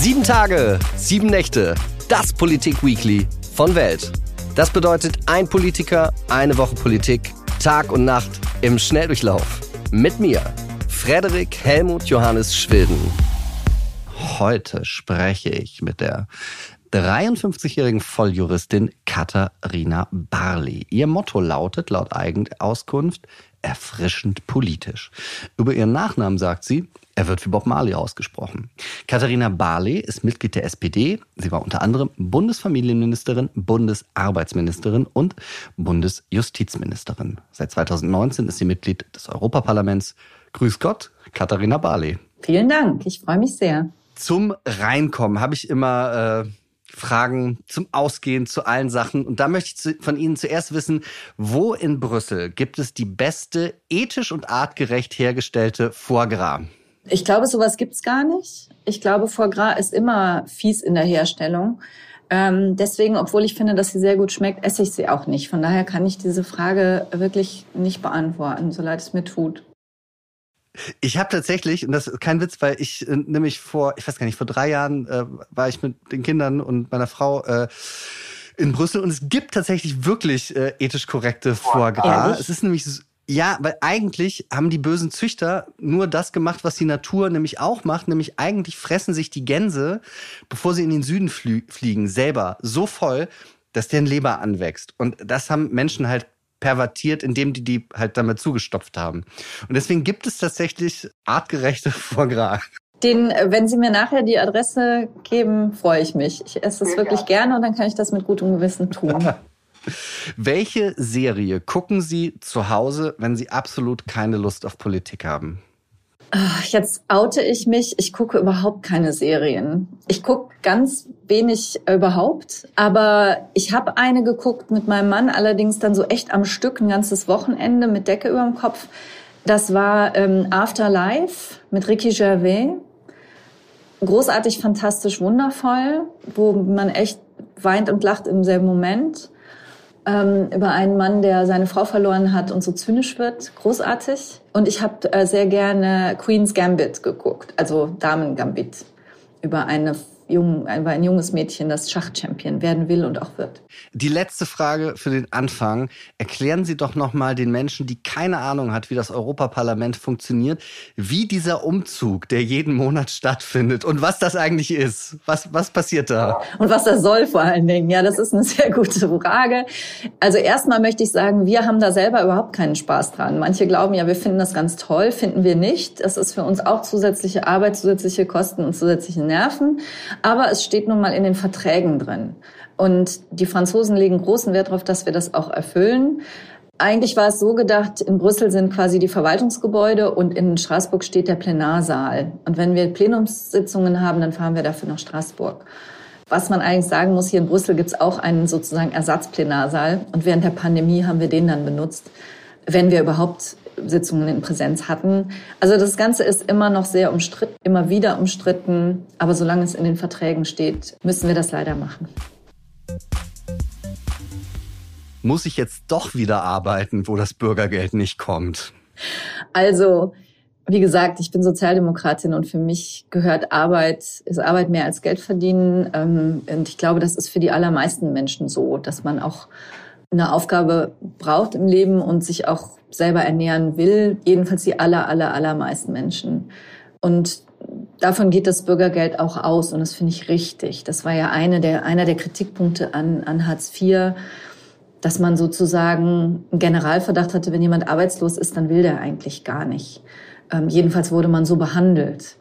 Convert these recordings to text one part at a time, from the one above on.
Sieben Tage, sieben Nächte, das Politik-Weekly von Welt. Das bedeutet ein Politiker, eine Woche Politik, Tag und Nacht im Schnelldurchlauf. Mit mir, Frederik Helmut Johannes Schwilden. Heute spreche ich mit der 53-jährigen Volljuristin Katharina Barley. Ihr Motto lautet laut Eigenauskunft erfrischend politisch. Über ihren Nachnamen sagt sie, er wird wie Bob Marley ausgesprochen. Katharina Barley ist Mitglied der SPD. Sie war unter anderem Bundesfamilienministerin, Bundesarbeitsministerin und Bundesjustizministerin. Seit 2019 ist sie Mitglied des Europaparlaments. Grüß Gott, Katharina Barley. Vielen Dank, ich freue mich sehr. Zum Reinkommen habe ich immer äh, Fragen zum Ausgehen, zu allen Sachen. Und da möchte ich von Ihnen zuerst wissen, wo in Brüssel gibt es die beste, ethisch und artgerecht hergestellte Foie Gras? Ich glaube, sowas gibt's gar nicht. Ich glaube, Foie Gras ist immer fies in der Herstellung. Ähm, deswegen, obwohl ich finde, dass sie sehr gut schmeckt, esse ich sie auch nicht. Von daher kann ich diese Frage wirklich nicht beantworten, so leid es mir tut. Ich habe tatsächlich, und das ist kein Witz, weil ich äh, nämlich vor, ich weiß gar nicht, vor drei Jahren äh, war ich mit den Kindern und meiner Frau äh, in Brüssel und es gibt tatsächlich wirklich äh, ethisch korrekte Foie Gras. Ehrlich? Es ist nämlich ja, weil eigentlich haben die bösen Züchter nur das gemacht, was die Natur nämlich auch macht, nämlich eigentlich fressen sich die Gänse, bevor sie in den Süden flie fliegen, selber so voll, dass deren Leber anwächst. Und das haben Menschen halt pervertiert, indem die die halt damit zugestopft haben. Und deswegen gibt es tatsächlich artgerechte Foie Gras. Den, äh, wenn Sie mir nachher die Adresse geben, freue ich mich. Ich esse es wirklich gerne und dann kann ich das mit gutem Gewissen tun. Welche Serie gucken Sie zu Hause, wenn Sie absolut keine Lust auf Politik haben? Jetzt oute ich mich. Ich gucke überhaupt keine Serien. Ich gucke ganz wenig überhaupt. Aber ich habe eine geguckt mit meinem Mann, allerdings dann so echt am Stück, ein ganzes Wochenende mit Decke über dem Kopf. Das war ähm, Afterlife mit Ricky Gervais. Großartig, fantastisch, wundervoll, wo man echt weint und lacht im selben Moment ähm, über einen Mann, der seine Frau verloren hat und so zynisch wird. Großartig. Und ich habe äh, sehr gerne Queen's Gambit geguckt, also Damen Gambit, über eine jung, ein junges Mädchen, das Schachchampion werden will und auch wird. Die letzte Frage für den Anfang. Erklären Sie doch nochmal den Menschen, die keine Ahnung hat, wie das Europaparlament funktioniert, wie dieser Umzug, der jeden Monat stattfindet und was das eigentlich ist. Was, was passiert da? Und was das soll vor allen Dingen. Ja, das ist eine sehr gute Frage. Also erstmal möchte ich sagen, wir haben da selber überhaupt keinen Spaß dran. Manche glauben ja, wir finden das ganz toll, finden wir nicht. Das ist für uns auch zusätzliche Arbeit, zusätzliche Kosten und zusätzliche Nerven. Aber es steht nun mal in den Verträgen drin. Und die Franzosen legen großen Wert darauf, dass wir das auch erfüllen. Eigentlich war es so gedacht, in Brüssel sind quasi die Verwaltungsgebäude und in Straßburg steht der Plenarsaal. Und wenn wir Plenumssitzungen haben, dann fahren wir dafür nach Straßburg. Was man eigentlich sagen muss, hier in Brüssel gibt es auch einen sozusagen Ersatzplenarsaal. Und während der Pandemie haben wir den dann benutzt, wenn wir überhaupt Sitzungen in Präsenz hatten. Also das Ganze ist immer noch sehr umstritten, immer wieder umstritten. Aber solange es in den Verträgen steht, müssen wir das leider machen. Muss ich jetzt doch wieder arbeiten, wo das Bürgergeld nicht kommt? Also, wie gesagt, ich bin Sozialdemokratin und für mich gehört Arbeit, ist Arbeit mehr als Geld verdienen. Ähm, und ich glaube, das ist für die allermeisten Menschen so, dass man auch eine Aufgabe braucht im Leben und sich auch selber ernähren will. Jedenfalls die aller, aller, allermeisten Menschen. Und davon geht das Bürgergeld auch aus und das finde ich richtig. Das war ja eine der, einer der Kritikpunkte an, an Hartz IV, dass man sozusagen einen Generalverdacht hatte, wenn jemand arbeitslos ist, dann will der eigentlich gar nicht. Ähm, jedenfalls wurde man so behandelt.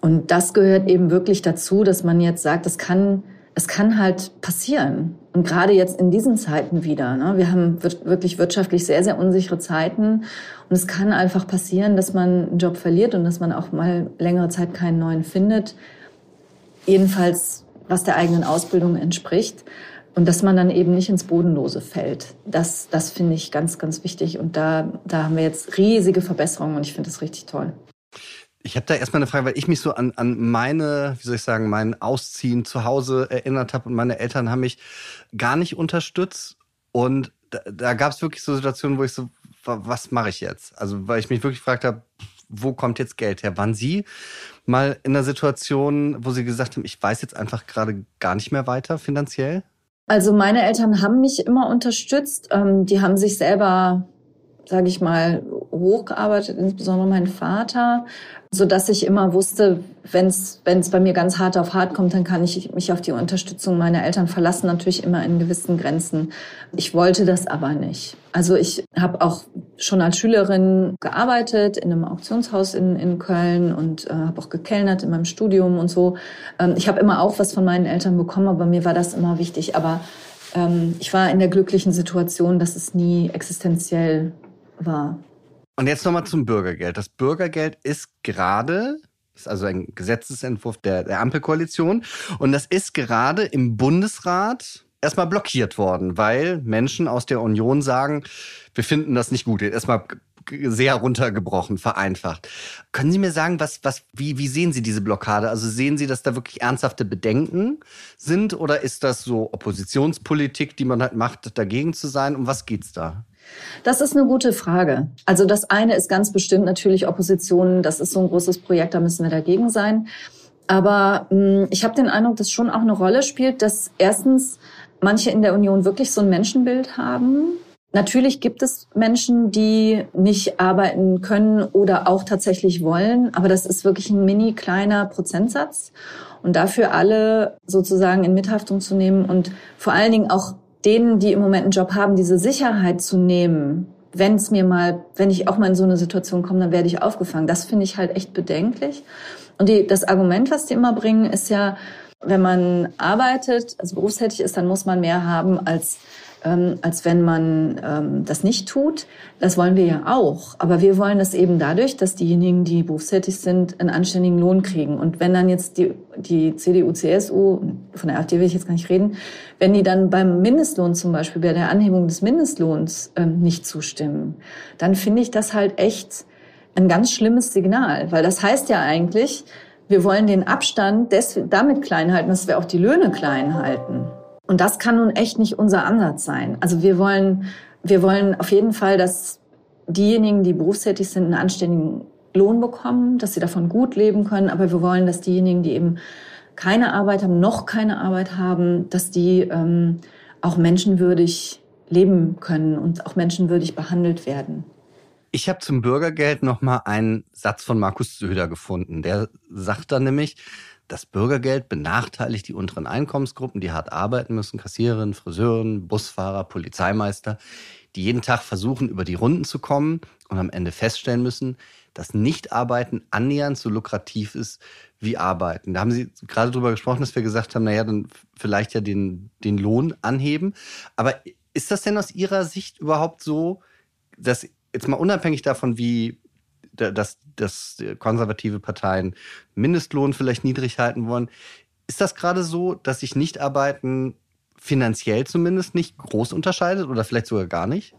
Und das gehört eben wirklich dazu, dass man jetzt sagt, das kann es kann halt passieren. Und gerade jetzt in diesen Zeiten wieder. Ne? Wir haben wirklich wirtschaftlich sehr, sehr unsichere Zeiten. Und es kann einfach passieren, dass man einen Job verliert und dass man auch mal längere Zeit keinen neuen findet. Jedenfalls, was der eigenen Ausbildung entspricht. Und dass man dann eben nicht ins Bodenlose fällt. Das, das finde ich ganz, ganz wichtig. Und da, da haben wir jetzt riesige Verbesserungen und ich finde das richtig toll. Ich habe da erstmal eine Frage, weil ich mich so an, an meine, wie soll ich sagen, mein Ausziehen zu Hause erinnert habe und meine Eltern haben mich gar nicht unterstützt. Und da, da gab es wirklich so Situationen, wo ich so, was mache ich jetzt? Also, weil ich mich wirklich gefragt habe, wo kommt jetzt Geld her? Waren Sie mal in einer Situation, wo Sie gesagt haben, ich weiß jetzt einfach gerade gar nicht mehr weiter finanziell? Also meine Eltern haben mich immer unterstützt. Ähm, die haben sich selber sage ich mal, hochgearbeitet, insbesondere mein Vater, so dass ich immer wusste, wenn es bei mir ganz hart auf hart kommt, dann kann ich mich auf die Unterstützung meiner Eltern verlassen, natürlich immer in gewissen Grenzen. Ich wollte das aber nicht. Also ich habe auch schon als Schülerin gearbeitet in einem Auktionshaus in, in Köln und äh, habe auch gekellnert in meinem Studium und so. Ähm, ich habe immer auch was von meinen Eltern bekommen, aber mir war das immer wichtig. Aber ähm, ich war in der glücklichen Situation, dass es nie existenziell war. Und jetzt nochmal zum Bürgergeld. Das Bürgergeld ist gerade, ist also ein Gesetzesentwurf der, der Ampelkoalition, und das ist gerade im Bundesrat erstmal blockiert worden, weil Menschen aus der Union sagen, wir finden das nicht gut. Erstmal sehr runtergebrochen, vereinfacht. Können Sie mir sagen, was, was, wie, wie sehen Sie diese Blockade? Also sehen Sie, dass da wirklich ernsthafte Bedenken sind oder ist das so Oppositionspolitik, die man halt macht, dagegen zu sein? Um was geht's da? Das ist eine gute Frage. Also das eine ist ganz bestimmt natürlich Opposition. Das ist so ein großes Projekt, da müssen wir dagegen sein. Aber mh, hm, ich habe den Eindruck, dass schon auch eine Rolle spielt, dass erstens manche in der Union wirklich so ein Menschenbild haben. Natürlich gibt es Menschen, die nicht arbeiten können oder auch tatsächlich wollen, aber das ist wirklich ein mini kleiner Prozentsatz. Und dafür alle sozusagen in Mithaftung zu nehmen und vor allen Dingen auch denen, die im Moment einen Job haben, diese Sicherheit zu nehmen, wenn es mir mal, wenn ich auch mal in so eine Situation komme, dann werde ich aufgefangen. Das finde ich halt echt bedenklich. Und die, das Argument, was die immer bringen, ist ja, wenn man arbeitet, also berufstätig ist, dann muss man mehr haben als ähm, als wenn man ähm, das nicht tut. Das wollen wir ja auch. Aber wir wollen das eben dadurch, dass diejenigen, die berufstätig sind, einen anständigen Lohn kriegen. Und wenn dann jetzt die, die CDU, CSU, von der AfD will ich jetzt gar nicht reden, wenn die dann beim Mindestlohn zum Beispiel, bei der Anhebung des Mindestlohns ähm, nicht zustimmen, dann finde ich das halt echt ein ganz schlimmes Signal. Weil das heißt ja eigentlich, wir wollen den Abstand des, damit klein halten, dass wir auch die Löhne klein halten. Und das kann nun echt nicht unser Ansatz sein. Also wir wollen, wir wollen auf jeden Fall, dass diejenigen, die berufstätig sind, einen anständigen Lohn bekommen, dass sie davon gut leben können. Aber wir wollen, dass diejenigen, die eben keine Arbeit haben, noch keine Arbeit haben, dass die ähm, auch menschenwürdig leben können und auch menschenwürdig behandelt werden. Ich habe zum Bürgergeld noch mal einen Satz von Markus Söder gefunden. Der sagt da nämlich, das Bürgergeld benachteiligt die unteren Einkommensgruppen, die hart arbeiten müssen, Kassiererinnen, Friseuren, Busfahrer, Polizeimeister, die jeden Tag versuchen, über die Runden zu kommen und am Ende feststellen müssen, dass Nichtarbeiten annähernd so lukrativ ist wie Arbeiten. Da haben Sie gerade drüber gesprochen, dass wir gesagt haben, naja, dann vielleicht ja den, den Lohn anheben. Aber ist das denn aus Ihrer Sicht überhaupt so, dass jetzt mal unabhängig davon, wie dass, dass konservative Parteien Mindestlohn vielleicht niedrig halten wollen. Ist das gerade so, dass sich Nichtarbeiten finanziell zumindest nicht groß unterscheidet oder vielleicht sogar gar nicht?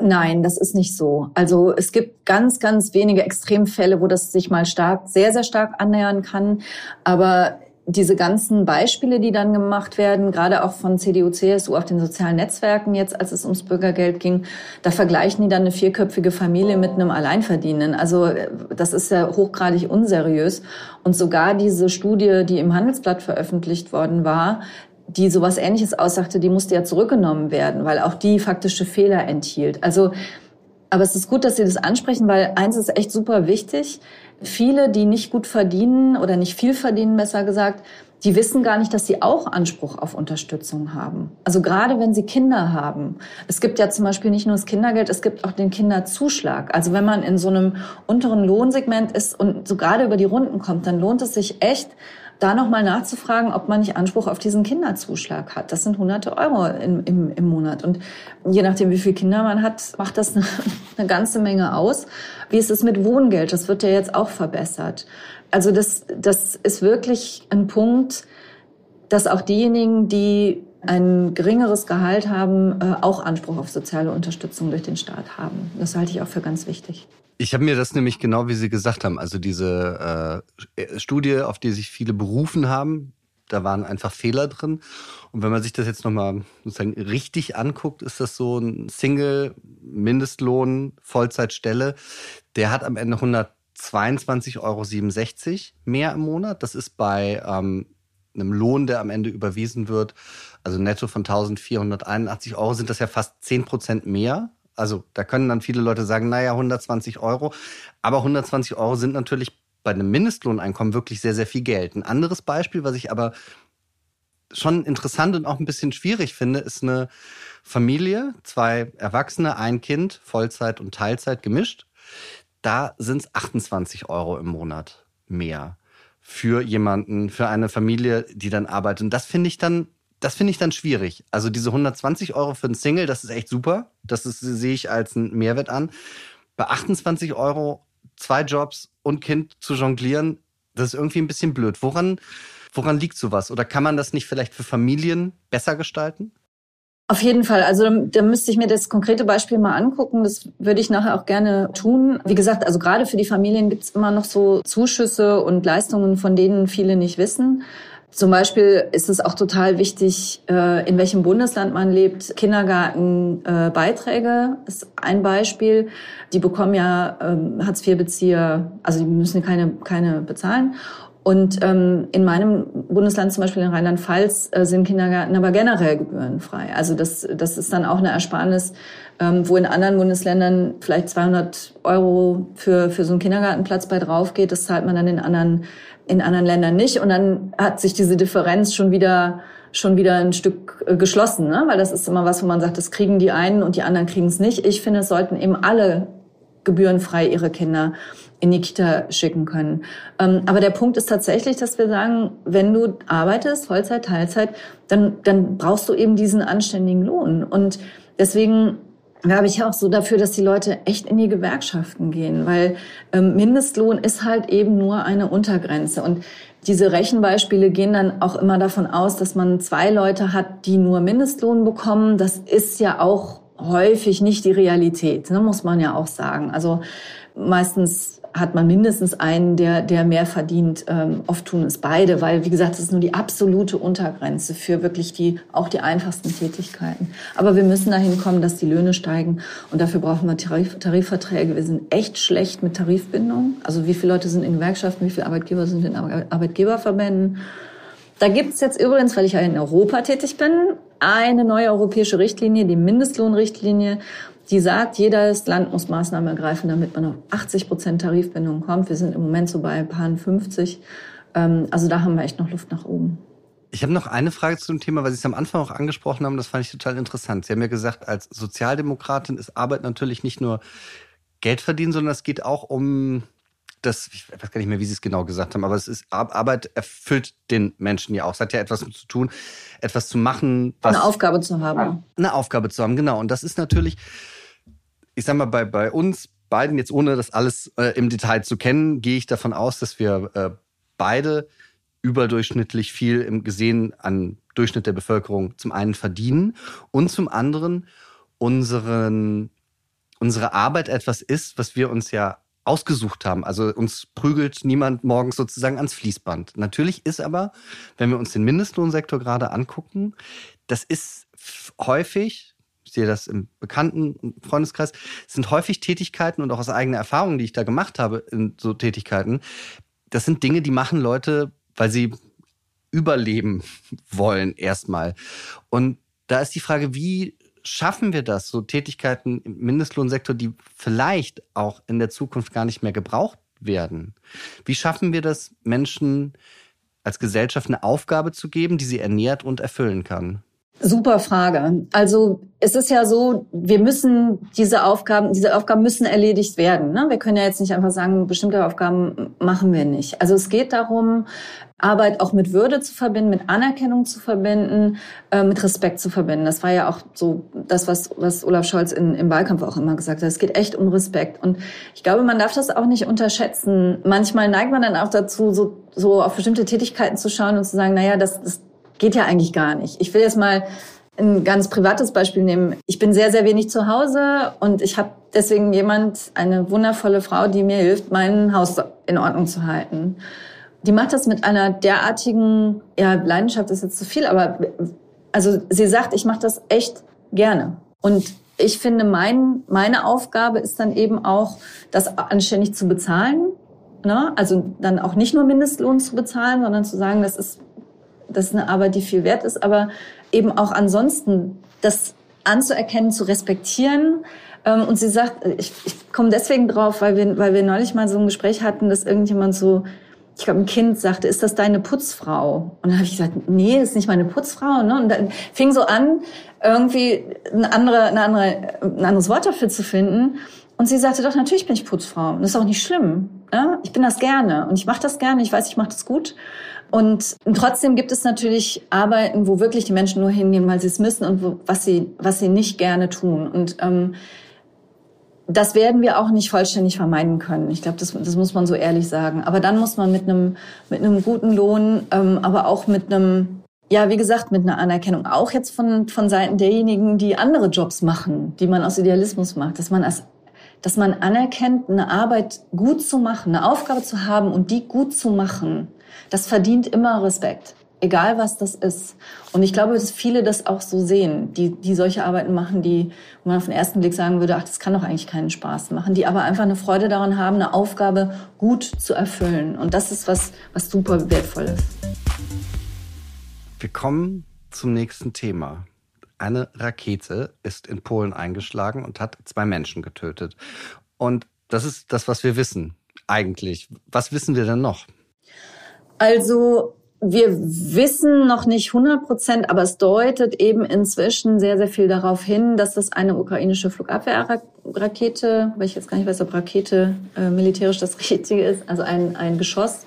Nein, das ist nicht so. Also es gibt ganz, ganz wenige Extremfälle, wo das sich mal stark, sehr, sehr stark annähern kann. Aber diese ganzen Beispiele, die dann gemacht werden, gerade auch von CDU, CSU auf den sozialen Netzwerken jetzt, als es ums Bürgergeld ging, da vergleichen die dann eine vierköpfige Familie mit einem Alleinverdienenden. Also das ist ja hochgradig unseriös. Und sogar diese Studie, die im Handelsblatt veröffentlicht worden war, die sowas Ähnliches aussagte, die musste ja zurückgenommen werden, weil auch die faktische Fehler enthielt. Also, aber es ist gut, dass Sie das ansprechen, weil eins ist echt super wichtig viele, die nicht gut verdienen oder nicht viel verdienen, besser gesagt, die wissen gar nicht, dass sie auch Anspruch auf Unterstützung haben. Also gerade wenn sie Kinder haben. Es gibt ja zum Beispiel nicht nur das Kindergeld, es gibt auch den Kinderzuschlag. Also wenn man in so einem unteren Lohnsegment ist und so gerade über die Runden kommt, dann lohnt es sich echt, da nochmal nachzufragen, ob man nicht Anspruch auf diesen Kinderzuschlag hat. Das sind hunderte Euro im, im, im Monat. Und je nachdem, wie viele Kinder man hat, macht das eine, eine ganze Menge aus. Wie ist es mit Wohngeld? Das wird ja jetzt auch verbessert. Also das, das ist wirklich ein Punkt, dass auch diejenigen, die ein geringeres Gehalt haben, äh, auch Anspruch auf soziale Unterstützung durch den Staat haben. Das halte ich auch für ganz wichtig. Ich habe mir das nämlich genau, wie Sie gesagt haben, also diese äh, Studie, auf die sich viele berufen haben, da waren einfach Fehler drin. Und wenn man sich das jetzt nochmal sozusagen richtig anguckt, ist das so ein Single-Mindestlohn, Vollzeitstelle. Der hat am Ende 100 22,67 Euro mehr im Monat. Das ist bei ähm, einem Lohn, der am Ende überwiesen wird, also netto von 1481 Euro, sind das ja fast 10 Prozent mehr. Also da können dann viele Leute sagen, naja, 120 Euro. Aber 120 Euro sind natürlich bei einem Mindestlohneinkommen wirklich sehr, sehr viel Geld. Ein anderes Beispiel, was ich aber schon interessant und auch ein bisschen schwierig finde, ist eine Familie, zwei Erwachsene, ein Kind, Vollzeit und Teilzeit gemischt. Da sind es 28 Euro im Monat mehr für jemanden, für eine Familie, die dann arbeitet. Und das finde ich dann, das finde ich dann schwierig. Also diese 120 Euro für einen Single, das ist echt super. Das sehe ich als einen Mehrwert an. Bei 28 Euro zwei Jobs und Kind zu jonglieren, das ist irgendwie ein bisschen blöd. Woran, woran liegt sowas? Oder kann man das nicht vielleicht für Familien besser gestalten? Auf jeden Fall. Also da müsste ich mir das konkrete Beispiel mal angucken. Das würde ich nachher auch gerne tun. Wie gesagt, also gerade für die Familien gibt es immer noch so Zuschüsse und Leistungen, von denen viele nicht wissen. Zum Beispiel ist es auch total wichtig, äh, in welchem Bundesland man lebt. Kindergartenbeiträge ist ein Beispiel. Die bekommen ja ähm, Hartz-IV-Bezieher, also die müssen keine, keine bezahlen. Und ähm, in meinem Bundesland, zum Beispiel in Rheinland-Pfalz, äh, sind Kindergärten aber generell gebührenfrei. Also das, das ist dann auch eine Ersparnis, ähm, wo in anderen Bundesländern vielleicht 200 Euro für, für so einen Kindergartenplatz bei drauf geht. Das zahlt man dann in anderen, in anderen Ländern nicht. Und dann hat sich diese Differenz schon wieder schon wieder ein Stück äh, geschlossen, ne? weil das ist immer was, wo man sagt, das kriegen die einen und die anderen kriegen es nicht. Ich finde, es sollten eben alle gebührenfrei ihre Kinder in die Kita schicken können. Ähm, aber der Punkt ist tatsächlich, dass wir sagen, wenn du arbeitest, Vollzeit, Teilzeit, dann, dann brauchst du eben diesen anständigen Lohn. Und deswegen werbe ich auch so dafür, dass die Leute echt in die Gewerkschaften gehen, weil ähm, Mindestlohn ist halt eben nur eine Untergrenze. Und diese Rechenbeispiele gehen dann auch immer davon aus, dass man zwei Leute hat, die nur Mindestlohn bekommen. Das ist ja auch häufig nicht die Realität, ne, muss man ja auch sagen. Also meistens hat man mindestens einen, der, der mehr verdient. Ähm, oft tun es beide, weil, wie gesagt, das ist nur die absolute Untergrenze für wirklich die, auch die einfachsten Tätigkeiten. Aber wir müssen dahin kommen, dass die Löhne steigen. Und dafür brauchen wir Tarif, Tarifverträge. Wir sind echt schlecht mit Tarifbindung. Also wie viele Leute sind in Gewerkschaften, wie viele Arbeitgeber sind in Arbeitgeberverbänden. Da gibt es jetzt übrigens, weil ich ja in Europa tätig bin, eine neue europäische Richtlinie, die Mindestlohnrichtlinie, die sagt, jedes Land muss Maßnahmen ergreifen, damit man auf 80 Prozent Tarifbindung kommt. Wir sind im Moment so bei ein paar 50. Ähm, also da haben wir echt noch Luft nach oben. Ich habe noch eine Frage zu dem Thema, weil Sie es am Anfang auch angesprochen haben, das fand ich total interessant. Sie haben ja gesagt, als Sozialdemokratin ist Arbeit natürlich nicht nur Geld verdienen, sondern es geht auch um das, ich weiß gar nicht mehr, wie Sie es genau gesagt haben, aber es ist, Arbeit erfüllt den Menschen ja auch. Es hat ja etwas zu tun, etwas zu machen. Was, eine Aufgabe zu haben. Eine Aufgabe zu haben, genau. Und das ist natürlich, ich sag mal, bei, bei uns beiden, jetzt ohne das alles äh, im Detail zu kennen, gehe ich davon aus, dass wir äh, beide überdurchschnittlich viel im gesehen an Durchschnitt der Bevölkerung zum einen verdienen und zum anderen unseren, unsere Arbeit etwas ist, was wir uns ja ausgesucht haben. Also uns prügelt niemand morgens sozusagen ans Fließband. Natürlich ist aber, wenn wir uns den Mindestlohnsektor gerade angucken, das ist häufig, sehe das im bekannten Freundeskreis, sind häufig Tätigkeiten und auch aus eigener Erfahrung, die ich da gemacht habe in so Tätigkeiten, das sind Dinge, die machen Leute, weil sie überleben wollen erstmal. Und da ist die Frage, wie schaffen wir das, so Tätigkeiten im Mindestlohnsektor, die vielleicht auch in der Zukunft gar nicht mehr gebraucht werden? Wie schaffen wir das, Menschen als Gesellschaft eine Aufgabe zu geben, die sie ernährt und erfüllen kann? Super Frage. Also es ist ja so, wir müssen diese Aufgaben, diese Aufgaben müssen erledigt werden. Ne? Wir können ja jetzt nicht einfach sagen, bestimmte Aufgaben machen wir nicht. Also es geht darum, Arbeit auch mit Würde zu verbinden, mit Anerkennung zu verbinden, äh, mit Respekt zu verbinden. Das war ja auch so das, was, was Olaf Scholz in, im Wahlkampf auch immer gesagt hat. Es geht echt um Respekt. Und ich glaube, man darf das auch nicht unterschätzen. Manchmal neigt man dann auch dazu, so, so auf bestimmte Tätigkeiten zu schauen und zu sagen, naja, das, das geht ja eigentlich gar nicht. Ich will jetzt mal ein ganz privates Beispiel nehmen. Ich bin sehr, sehr wenig zu Hause und ich habe deswegen jemand, eine wundervolle Frau, die mir hilft, mein Haus in Ordnung zu halten. Die macht das mit einer derartigen, ja, Leidenschaft ist jetzt zu viel, aber also sie sagt, ich mache das echt gerne. Und ich finde, mein, meine Aufgabe ist dann eben auch, das anständig zu bezahlen Ne? Also dann auch nicht nur Mindestlohn zu bezahlen, sondern zu sagen, das ist, das ist eine Arbeit, die viel wert ist, aber eben auch ansonsten das anzuerkennen, zu respektieren. Ähm, und sie sagt, ich, ich komme deswegen drauf, weil wir, weil wir neulich mal so ein Gespräch hatten, dass irgendjemand so, ich glaube, ein Kind sagte, ist das deine Putzfrau? Und dann habe ich gesagt, nee, ist nicht meine Putzfrau. Ne? Und dann fing so an, irgendwie ein, andere, eine andere, ein anderes Wort dafür zu finden. Und sie sagte, doch, natürlich bin ich Putzfrau. Und das ist auch nicht schlimm. Ne? Ich bin das gerne und ich mache das gerne. Ich weiß, ich mache das gut. Und trotzdem gibt es natürlich Arbeiten, wo wirklich die Menschen nur hingehen, weil sie es müssen und wo, was sie was sie nicht gerne tun. Und ähm, das werden wir auch nicht vollständig vermeiden können. Ich glaube, das, das muss man so ehrlich sagen. Aber dann muss man mit einem mit guten Lohn, ähm, aber auch mit einem ja, wie gesagt, mit einer Anerkennung auch jetzt von von Seiten derjenigen, die andere Jobs machen, die man aus Idealismus macht, dass man als dass man anerkennt, eine Arbeit gut zu machen, eine Aufgabe zu haben und die gut zu machen, das verdient immer Respekt. Egal was das ist. Und ich glaube, dass viele das auch so sehen, die, die solche Arbeiten machen, die, wo man auf den ersten Blick sagen würde, ach, das kann doch eigentlich keinen Spaß machen, die aber einfach eine Freude daran haben, eine Aufgabe gut zu erfüllen. Und das ist was, was super wertvoll ist. Wir kommen zum nächsten Thema. Eine Rakete ist in Polen eingeschlagen und hat zwei Menschen getötet. Und das ist das, was wir wissen eigentlich. Was wissen wir denn noch? Also wir wissen noch nicht 100 Prozent, aber es deutet eben inzwischen sehr, sehr viel darauf hin, dass das eine ukrainische Flugabwehrrakete, weil ich jetzt gar nicht weiß, ob Rakete äh, militärisch das Richtige ist, also ein, ein Geschoss,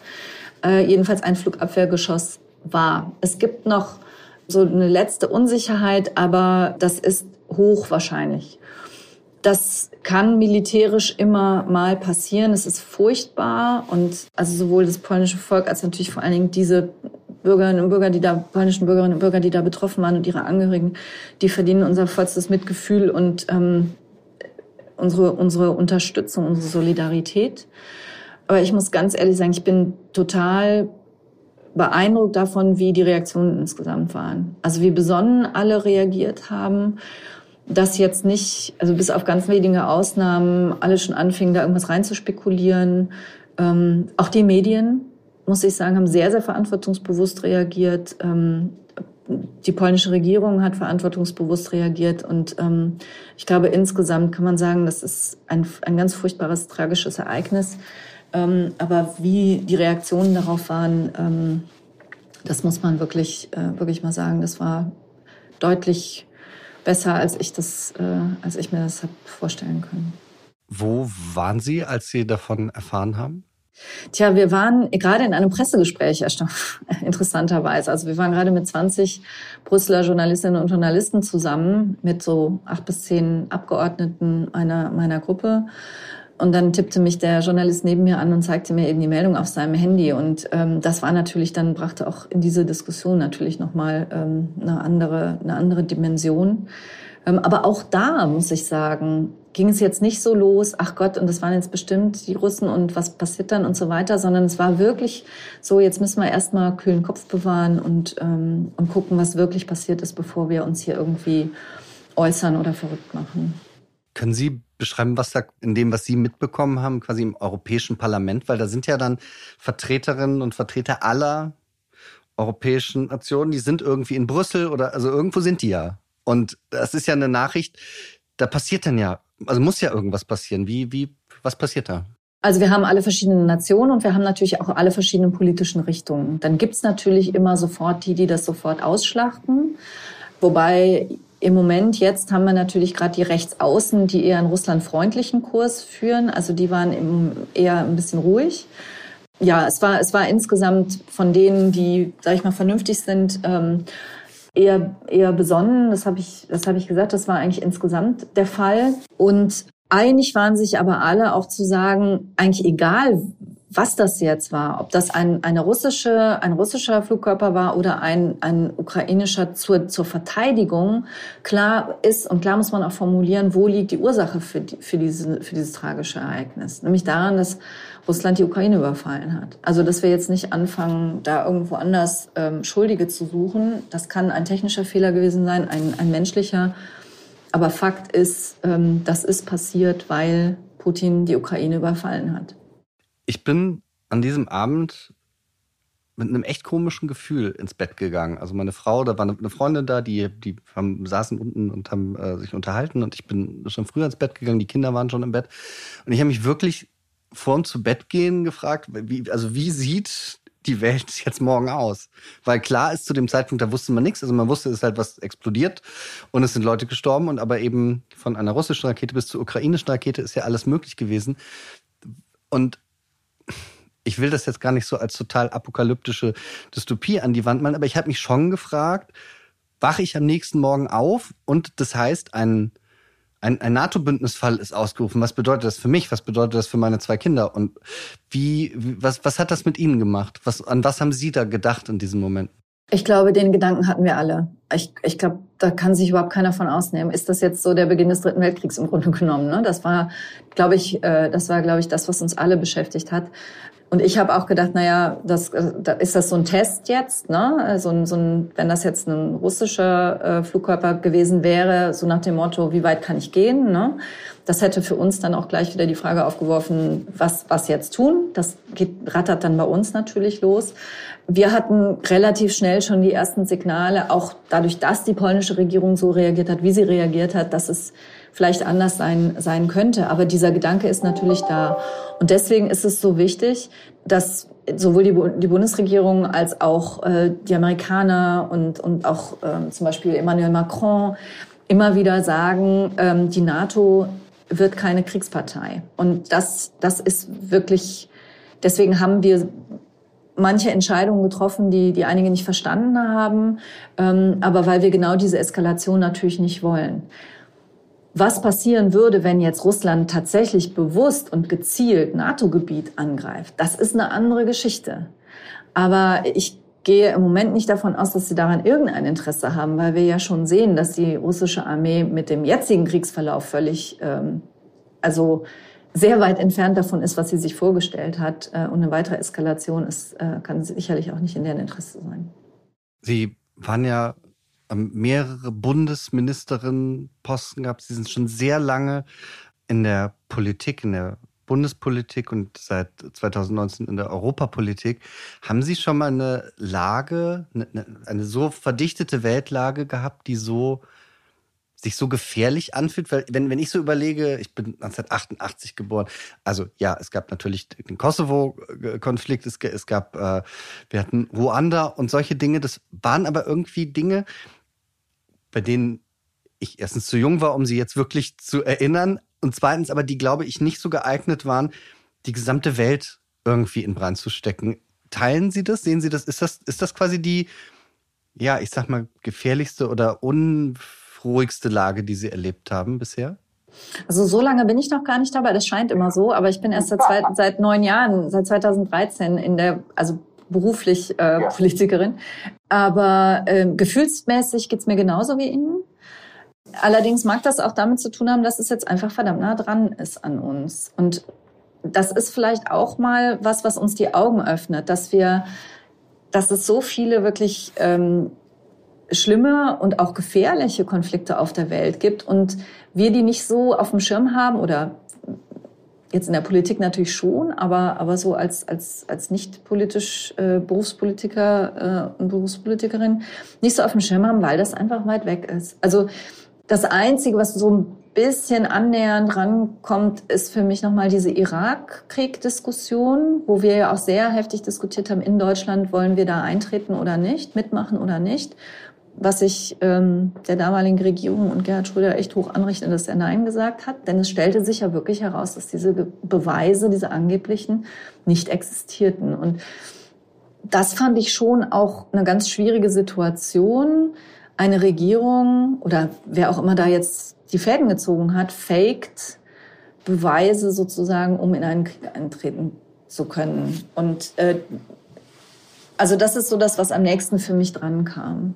äh, jedenfalls ein Flugabwehrgeschoss war. Es gibt noch so eine letzte Unsicherheit, aber das ist hochwahrscheinlich. Das kann militärisch immer mal passieren. Es ist furchtbar und also sowohl das polnische Volk als natürlich vor allen Dingen diese Bürgerinnen und Bürger, die da polnischen Bürgerinnen und Bürger, die da betroffen waren und ihre Angehörigen, die verdienen unser vollstes Mitgefühl und ähm, unsere unsere Unterstützung, unsere Solidarität. Aber ich muss ganz ehrlich sagen, ich bin total beeindruckt davon, wie die Reaktionen insgesamt waren. Also wie besonnen alle reagiert haben dass jetzt nicht, also bis auf ganz wenige Ausnahmen, alle schon anfingen, da irgendwas reinzuspekulieren. Ähm, auch die Medien, muss ich sagen, haben sehr, sehr verantwortungsbewusst reagiert. Ähm, die polnische Regierung hat verantwortungsbewusst reagiert. Und ähm, ich glaube, insgesamt kann man sagen, das ist ein, ein ganz furchtbares, tragisches Ereignis. Ähm, aber wie die Reaktionen darauf waren, ähm, das muss man wirklich, äh, wirklich mal sagen, das war deutlich besser, als ich das, äh, als ich mir das habe vorstellen können. Wo waren Sie, als Sie davon erfahren haben? Tja, wir waren gerade in einem Pressegespräch, interessanterweise. Also wir waren gerade mit 20 Brüsseler Journalistinnen und Journalisten zusammen, mit so acht bis zehn Abgeordneten einer meiner Gruppe. Und dann tippte mich der Journalist neben mir an und zeigte mir eben die Meldung auf seinem Handy. Und ähm, das war natürlich dann, brachte auch in diese Diskussion natürlich nochmal ähm, eine, andere, eine andere Dimension. Ähm, aber auch da, muss ich sagen, ging es jetzt nicht so los, ach Gott, und das waren jetzt bestimmt die Russen und was passiert dann und so weiter, sondern es war wirklich so, jetzt müssen wir erstmal kühlen Kopf bewahren und, ähm, und gucken, was wirklich passiert ist, bevor wir uns hier irgendwie äußern oder verrückt machen. Können Sie beschreiben, was da in dem, was Sie mitbekommen haben, quasi im Europäischen Parlament? Weil da sind ja dann Vertreterinnen und Vertreter aller europäischen Nationen, die sind irgendwie in Brüssel oder also irgendwo sind die ja. Und das ist ja eine Nachricht, da passiert dann ja, also muss ja irgendwas passieren. Wie, wie, was passiert da? Also wir haben alle verschiedenen Nationen und wir haben natürlich auch alle verschiedenen politischen Richtungen. Dann gibt's natürlich immer sofort die, die das sofort ausschlachten. Wobei im Moment jetzt haben wir natürlich gerade die Rechtsaußen, die eher einen russlandfreundlichen Kurs führen. Also die waren eher ein bisschen ruhig. Ja, es war, es war insgesamt von denen, die, sag ich mal, vernünftig sind, ähm, eher, eher besonnen. Das habe ich, das habe ich gesagt. Das war eigentlich insgesamt der Fall. Und einig waren sich aber alle auch zu sagen, eigentlich egal, was das jetzt war, ob das ein, eine russische, ein russischer Flugkörper war oder ein, ein ukrainischer zur, zur Verteidigung, klar ist und klar muss man auch formulieren, wo liegt die Ursache für, die, für, diese, für dieses tragische Ereignis. Nämlich daran, dass Russland die Ukraine überfallen hat. Also, dass wir jetzt nicht anfangen, da irgendwo anders ähm, Schuldige zu suchen. Das kann ein technischer Fehler gewesen sein, ein, ein menschlicher. Aber Fakt ist, ähm, das ist passiert, weil Putin die Ukraine überfallen hat. Ich bin an diesem Abend mit einem echt komischen Gefühl ins Bett gegangen. Also meine Frau, da war eine Freundin da, die, die haben, saßen unten und haben äh, sich unterhalten und ich bin schon früher ins Bett gegangen, die Kinder waren schon im Bett. Und ich habe mich wirklich vorm zu Bett gehen gefragt, wie, also wie sieht die Welt jetzt morgen aus? Weil klar ist, zu dem Zeitpunkt, da wusste man nichts. Also man wusste, es ist halt was explodiert und es sind Leute gestorben und aber eben von einer russischen Rakete bis zur ukrainischen Rakete ist ja alles möglich gewesen. Und ich will das jetzt gar nicht so als total apokalyptische Dystopie an die Wand malen, aber ich habe mich schon gefragt, wache ich am nächsten Morgen auf und das heißt, ein, ein, ein NATO-Bündnisfall ist ausgerufen. Was bedeutet das für mich? Was bedeutet das für meine zwei Kinder? Und wie, was, was hat das mit Ihnen gemacht? Was, an was haben Sie da gedacht in diesem Moment? Ich glaube, den Gedanken hatten wir alle. Ich, ich glaube, da kann sich überhaupt keiner von ausnehmen. Ist das jetzt so der Beginn des Dritten Weltkriegs im Grunde genommen? Ne? Das war, glaube ich, äh, das war, glaube ich, das, was uns alle beschäftigt hat. Und ich habe auch gedacht, naja, das, äh, ist das so ein Test jetzt, ne? So ein, so ein, wenn das jetzt ein russischer äh, Flugkörper gewesen wäre, so nach dem Motto, wie weit kann ich gehen? Ne? Das hätte für uns dann auch gleich wieder die Frage aufgeworfen, was, was jetzt tun? Das geht, rattert dann bei uns natürlich los. Wir hatten relativ schnell schon die ersten Signale, auch dadurch, dass die polnische Regierung so reagiert hat, wie sie reagiert hat, dass es vielleicht anders sein, sein könnte. Aber dieser Gedanke ist natürlich da. Und deswegen ist es so wichtig, dass sowohl die, die Bundesregierung als auch äh, die Amerikaner und, und auch ähm, zum Beispiel Emmanuel Macron immer wieder sagen, ähm, die NATO wird keine Kriegspartei. Und das, das ist wirklich, deswegen haben wir manche Entscheidungen getroffen, die, die einige nicht verstanden haben, ähm, aber weil wir genau diese Eskalation natürlich nicht wollen. Was passieren würde, wenn jetzt Russland tatsächlich bewusst und gezielt NATO-Gebiet angreift, das ist eine andere Geschichte. Aber ich gehe im Moment nicht davon aus, dass sie daran irgendein Interesse haben, weil wir ja schon sehen, dass die russische Armee mit dem jetzigen Kriegsverlauf völlig, ähm, also sehr weit entfernt davon ist, was sie sich vorgestellt hat. Äh, und eine weitere Eskalation ist, äh, kann sicherlich auch nicht in deren Interesse sein. Sie waren ja mehrere Bundesministerinnen-Posten gehabt. Sie sind schon sehr lange in der Politik, in der Bundespolitik und seit 2019 in der Europapolitik. Haben Sie schon mal eine Lage, eine, eine so verdichtete Weltlage gehabt, die so sich so gefährlich anfühlt, weil wenn, wenn ich so überlege, ich bin 1988 geboren, also ja, es gab natürlich den Kosovo-Konflikt, es, es gab, äh, wir hatten Ruanda und solche Dinge, das waren aber irgendwie Dinge, bei denen ich erstens zu jung war, um sie jetzt wirklich zu erinnern und zweitens aber die, glaube ich, nicht so geeignet waren, die gesamte Welt irgendwie in Brand zu stecken. Teilen Sie das? Sehen Sie das? Ist das, ist das quasi die, ja, ich sag mal, gefährlichste oder unruhigste Lage, die Sie erlebt haben bisher? Also so lange bin ich noch gar nicht dabei. Das scheint immer so, aber ich bin erst seit, seit neun Jahren, seit 2013 in der, also beruflich äh, ja. Politikerin. Aber äh, gefühlsmäßig geht's mir genauso wie Ihnen. Allerdings mag das auch damit zu tun haben, dass es jetzt einfach verdammt nah dran ist an uns. Und das ist vielleicht auch mal was, was uns die Augen öffnet, dass wir, dass es so viele wirklich ähm, schlimme und auch gefährliche Konflikte auf der Welt gibt und wir die nicht so auf dem Schirm haben oder Jetzt in der Politik natürlich schon, aber, aber so als, als, als nicht politisch äh, Berufspolitiker äh, und Berufspolitikerin nicht so auf dem Schirm haben, weil das einfach weit weg ist. Also das Einzige, was so ein bisschen annähernd rankommt, ist für mich nochmal diese Irakkrieg-Diskussion, wo wir ja auch sehr heftig diskutiert haben in Deutschland, wollen wir da eintreten oder nicht, mitmachen oder nicht was ich ähm, der damaligen Regierung und Gerhard Schröder echt hoch anrechne, dass er Nein gesagt hat. Denn es stellte sich ja wirklich heraus, dass diese Beweise, diese angeblichen, nicht existierten. Und das fand ich schon auch eine ganz schwierige Situation. Eine Regierung oder wer auch immer da jetzt die Fäden gezogen hat, faked Beweise sozusagen, um in einen Krieg eintreten zu können. Und äh, also das ist so das, was am nächsten für mich dran kam.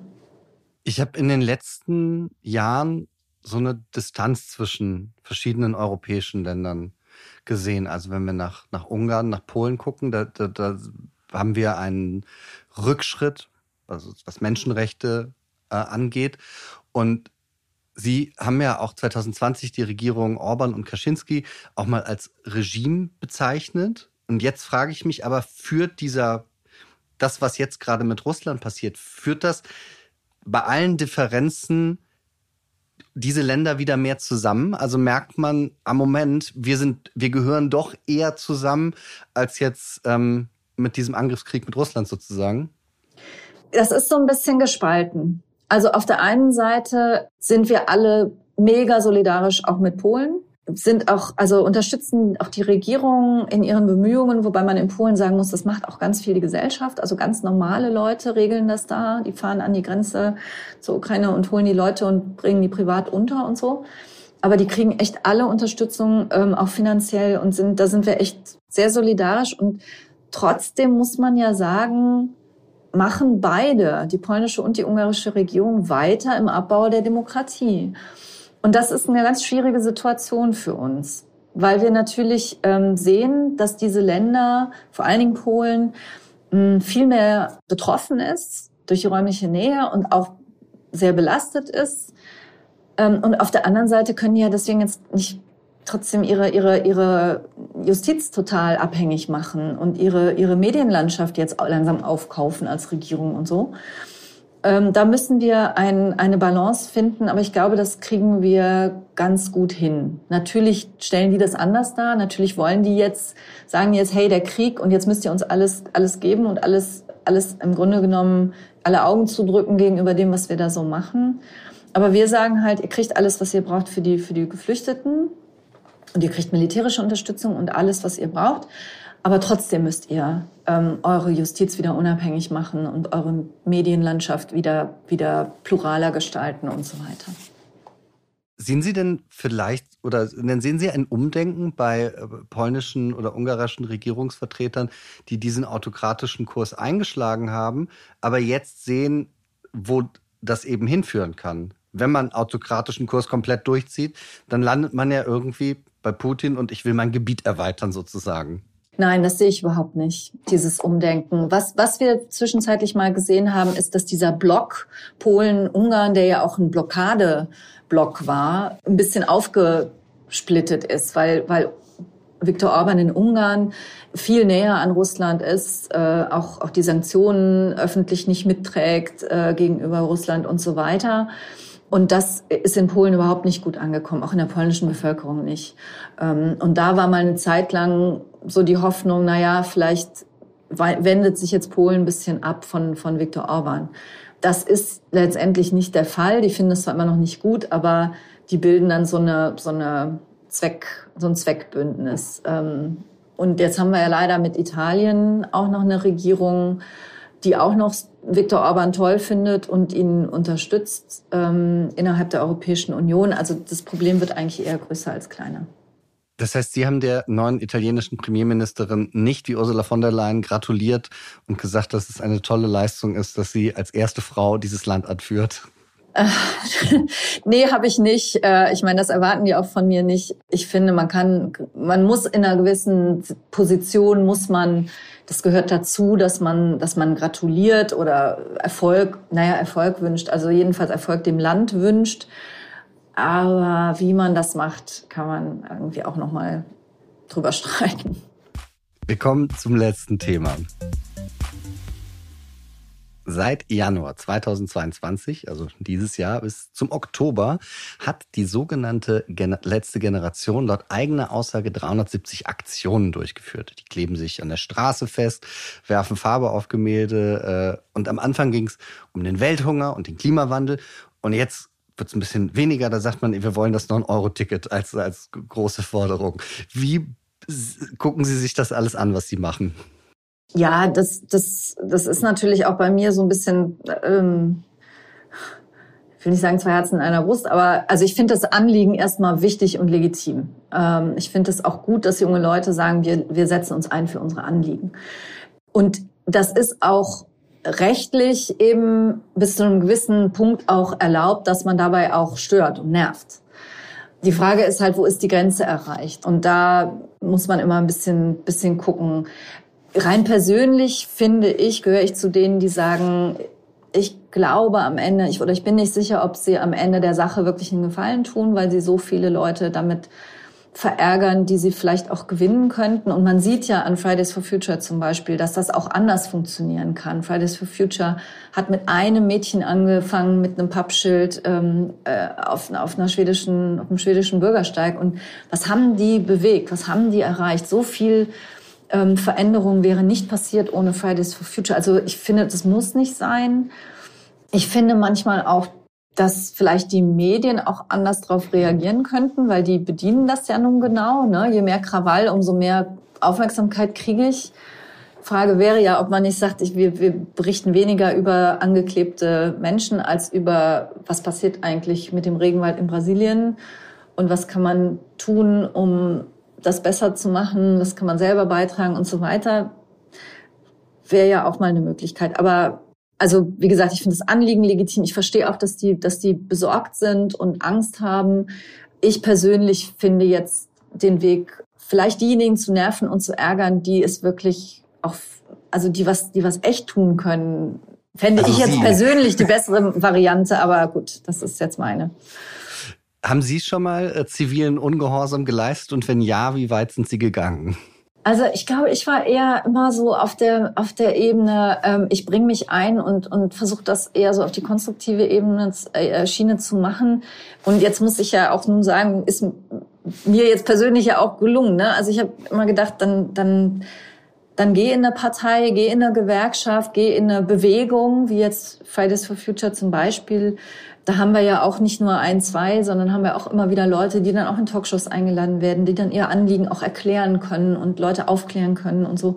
Ich habe in den letzten Jahren so eine Distanz zwischen verschiedenen europäischen Ländern gesehen. Also wenn wir nach, nach Ungarn, nach Polen gucken, da, da, da haben wir einen Rückschritt, also was Menschenrechte äh, angeht. Und Sie haben ja auch 2020 die Regierung Orban und Kaczynski auch mal als Regime bezeichnet. Und jetzt frage ich mich aber, führt dieser, das, was jetzt gerade mit Russland passiert, führt das bei allen Differenzen diese Länder wieder mehr zusammen? Also merkt man am Moment, wir sind, wir gehören doch eher zusammen als jetzt ähm, mit diesem Angriffskrieg mit Russland sozusagen? Das ist so ein bisschen gespalten. Also auf der einen Seite sind wir alle mega solidarisch auch mit Polen sind auch, also unterstützen auch die Regierung in ihren Bemühungen, wobei man in Polen sagen muss, das macht auch ganz viel die Gesellschaft. Also ganz normale Leute regeln das da. Die fahren an die Grenze zur Ukraine und holen die Leute und bringen die privat unter und so. Aber die kriegen echt alle Unterstützung, ähm, auch finanziell und sind, da sind wir echt sehr solidarisch. Und trotzdem muss man ja sagen, machen beide, die polnische und die ungarische Regierung, weiter im Abbau der Demokratie. Und das ist eine ganz schwierige Situation für uns, weil wir natürlich ähm, sehen, dass diese Länder, vor allen Dingen Polen, mh, viel mehr betroffen ist durch die räumliche Nähe und auch sehr belastet ist. Ähm, und auf der anderen Seite können die ja deswegen jetzt nicht trotzdem ihre, ihre, ihre Justiz total abhängig machen und ihre, ihre Medienlandschaft jetzt langsam aufkaufen als Regierung und so. Ähm, da müssen wir ein, eine Balance finden, aber ich glaube, das kriegen wir ganz gut hin. Natürlich stellen die das anders dar. Natürlich wollen die jetzt sagen jetzt, hey, der Krieg und jetzt müsst ihr uns alles alles geben und alles alles im Grunde genommen alle Augen zudrücken gegenüber dem, was wir da so machen. Aber wir sagen halt, ihr kriegt alles, was ihr braucht für die für die Geflüchteten und ihr kriegt militärische Unterstützung und alles, was ihr braucht. Aber trotzdem müsst ihr ähm, eure Justiz wieder unabhängig machen und eure Medienlandschaft wieder, wieder pluraler gestalten und so weiter. Sehen Sie denn vielleicht oder sehen Sie ein Umdenken bei äh, polnischen oder ungarischen Regierungsvertretern, die diesen autokratischen Kurs eingeschlagen haben, aber jetzt sehen, wo das eben hinführen kann? Wenn man autokratischen Kurs komplett durchzieht, dann landet man ja irgendwie bei Putin und ich will mein Gebiet erweitern sozusagen. Nein, das sehe ich überhaupt nicht, dieses Umdenken. Was, was wir zwischenzeitlich mal gesehen haben, ist, dass dieser Block Polen-Ungarn, der ja auch ein Blockadeblock war, ein bisschen aufgesplittet ist, weil, weil Viktor Orban in Ungarn viel näher an Russland ist, äh, auch, auch die Sanktionen öffentlich nicht mitträgt äh, gegenüber Russland und so weiter. Und das ist in Polen überhaupt nicht gut angekommen, auch in der polnischen Bevölkerung nicht. Ähm, und da war mal eine Zeit lang so die Hoffnung, na ja, vielleicht wendet sich jetzt Polen ein bisschen ab von, von Viktor Orban. Das ist letztendlich nicht der Fall. Die finden es zwar immer noch nicht gut, aber die bilden dann so eine, so eine Zweck, so ein Zweckbündnis. Ähm, und jetzt haben wir ja leider mit Italien auch noch eine Regierung, die auch noch Viktor Orban toll findet und ihn unterstützt ähm, innerhalb der Europäischen Union. Also das Problem wird eigentlich eher größer als kleiner. Das heißt, Sie haben der neuen italienischen Premierministerin nicht wie Ursula von der Leyen gratuliert und gesagt, dass es eine tolle Leistung ist, dass sie als erste Frau dieses Land anführt. Äh, nee, habe ich nicht. Äh, ich meine, das erwarten die auch von mir nicht. Ich finde, man kann, man muss in einer gewissen Position muss man, das gehört dazu, dass man, dass man gratuliert oder Erfolg, naja, Erfolg wünscht, also jedenfalls Erfolg dem Land wünscht. Aber wie man das macht, kann man irgendwie auch noch mal drüber streiten. Wir kommen zum letzten Thema. Seit Januar 2022, also dieses Jahr bis zum Oktober, hat die sogenannte letzte Generation laut eigener Aussage 370 Aktionen durchgeführt. Die kleben sich an der Straße fest, werfen Farbe auf Gemälde äh, und am Anfang ging es um den Welthunger und den Klimawandel und jetzt wird es ein bisschen weniger. Da sagt man, wir wollen das 9-Euro-Ticket als, als große Forderung. Wie gucken Sie sich das alles an, was Sie machen? Ja, das, das, das ist natürlich auch bei mir so ein bisschen, ähm, ich will nicht sagen zwei Herzen in einer Brust, aber also ich finde das Anliegen erstmal wichtig und legitim. Ähm, ich finde es auch gut, dass junge Leute sagen, wir, wir setzen uns ein für unsere Anliegen. Und das ist auch rechtlich eben bis zu einem gewissen Punkt auch erlaubt, dass man dabei auch stört und nervt. Die Frage ist halt, wo ist die Grenze erreicht? Und da muss man immer ein bisschen, bisschen gucken. Rein persönlich finde ich, gehöre ich zu denen, die sagen, ich glaube am Ende, ich, oder ich bin nicht sicher, ob sie am Ende der Sache wirklich einen Gefallen tun, weil sie so viele Leute damit verärgern, die sie vielleicht auch gewinnen könnten. Und man sieht ja an Fridays for Future zum Beispiel, dass das auch anders funktionieren kann. Fridays for Future hat mit einem Mädchen angefangen, mit einem Pappschild ähm, äh, auf, auf, einer schwedischen, auf einem schwedischen Bürgersteig. Und was haben die bewegt? Was haben die erreicht? So viel ähm, Veränderung wäre nicht passiert ohne Fridays for Future. Also ich finde, das muss nicht sein. Ich finde manchmal auch, dass vielleicht die Medien auch anders darauf reagieren könnten, weil die bedienen das ja nun genau. Ne? Je mehr Krawall, umso mehr Aufmerksamkeit kriege ich. Frage wäre ja, ob man nicht sagt, ich, wir, wir berichten weniger über angeklebte Menschen als über, was passiert eigentlich mit dem Regenwald in Brasilien und was kann man tun, um das besser zu machen, was kann man selber beitragen und so weiter. Wäre ja auch mal eine Möglichkeit. Aber also wie gesagt, ich finde das Anliegen legitim. Ich verstehe auch, dass die, dass die besorgt sind und Angst haben. Ich persönlich finde jetzt den Weg, vielleicht diejenigen zu nerven und zu ärgern, die es wirklich auch, also die was, die was echt tun können, fände also ich jetzt Sie. persönlich die bessere Variante. Aber gut, das ist jetzt meine. Haben Sie schon mal äh, zivilen Ungehorsam geleistet und wenn ja, wie weit sind Sie gegangen? Also ich glaube, ich war eher immer so auf der auf der Ebene, ähm, ich bringe mich ein und und versuche das eher so auf die konstruktive Ebene äh, Schiene zu machen. Und jetzt muss ich ja auch nun sagen, ist mir jetzt persönlich ja auch gelungen. Ne? Also ich habe immer gedacht, dann dann dann geh in eine Partei, geh in eine Gewerkschaft, geh in eine Bewegung, wie jetzt Fridays for Future zum Beispiel da haben wir ja auch nicht nur ein, zwei, sondern haben wir auch immer wieder Leute, die dann auch in Talkshows eingeladen werden, die dann ihr Anliegen auch erklären können und Leute aufklären können und so.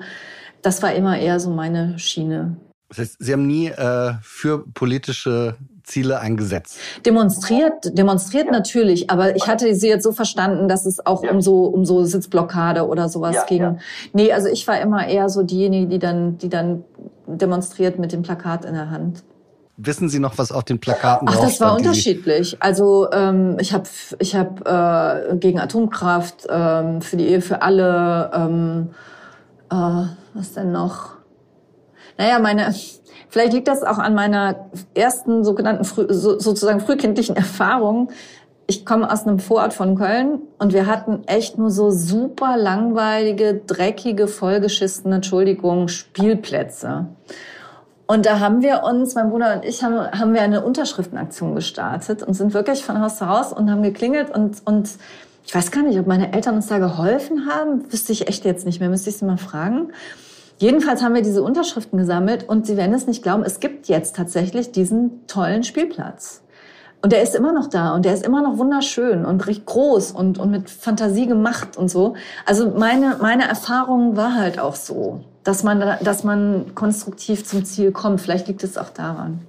Das war immer eher so meine Schiene. Das heißt, Sie haben nie äh, für politische Ziele eingesetzt? Demonstriert, demonstriert natürlich, aber ich hatte sie jetzt so verstanden, dass es auch ja. um so um so Sitzblockade oder sowas ja, ging. Ja. Nee, also ich war immer eher so diejenige, die dann die dann demonstriert mit dem Plakat in der Hand. Wissen Sie noch, was auf den Plakaten Ach, das war unterschiedlich. Also ähm, ich habe ich hab, äh, gegen Atomkraft, ähm, für die Ehe für alle, ähm, äh, was denn noch? Naja, meine, vielleicht liegt das auch an meiner ersten sogenannten früh, so, sozusagen frühkindlichen Erfahrung. Ich komme aus einem Vorort von Köln und wir hatten echt nur so super langweilige, dreckige, vollgeschissene, Entschuldigung, Spielplätze. Und da haben wir uns, mein Bruder und ich, haben, haben wir eine Unterschriftenaktion gestartet und sind wirklich von Haus zu Haus und haben geklingelt und, und ich weiß gar nicht, ob meine Eltern uns da geholfen haben. Wüsste ich echt jetzt nicht mehr, müsste ich sie mal fragen. Jedenfalls haben wir diese Unterschriften gesammelt und Sie werden es nicht glauben, es gibt jetzt tatsächlich diesen tollen Spielplatz. Und der ist immer noch da und der ist immer noch wunderschön und recht groß und, und mit Fantasie gemacht und so. Also meine, meine Erfahrung war halt auch so dass man, dass man konstruktiv zum Ziel kommt. Vielleicht liegt es auch daran.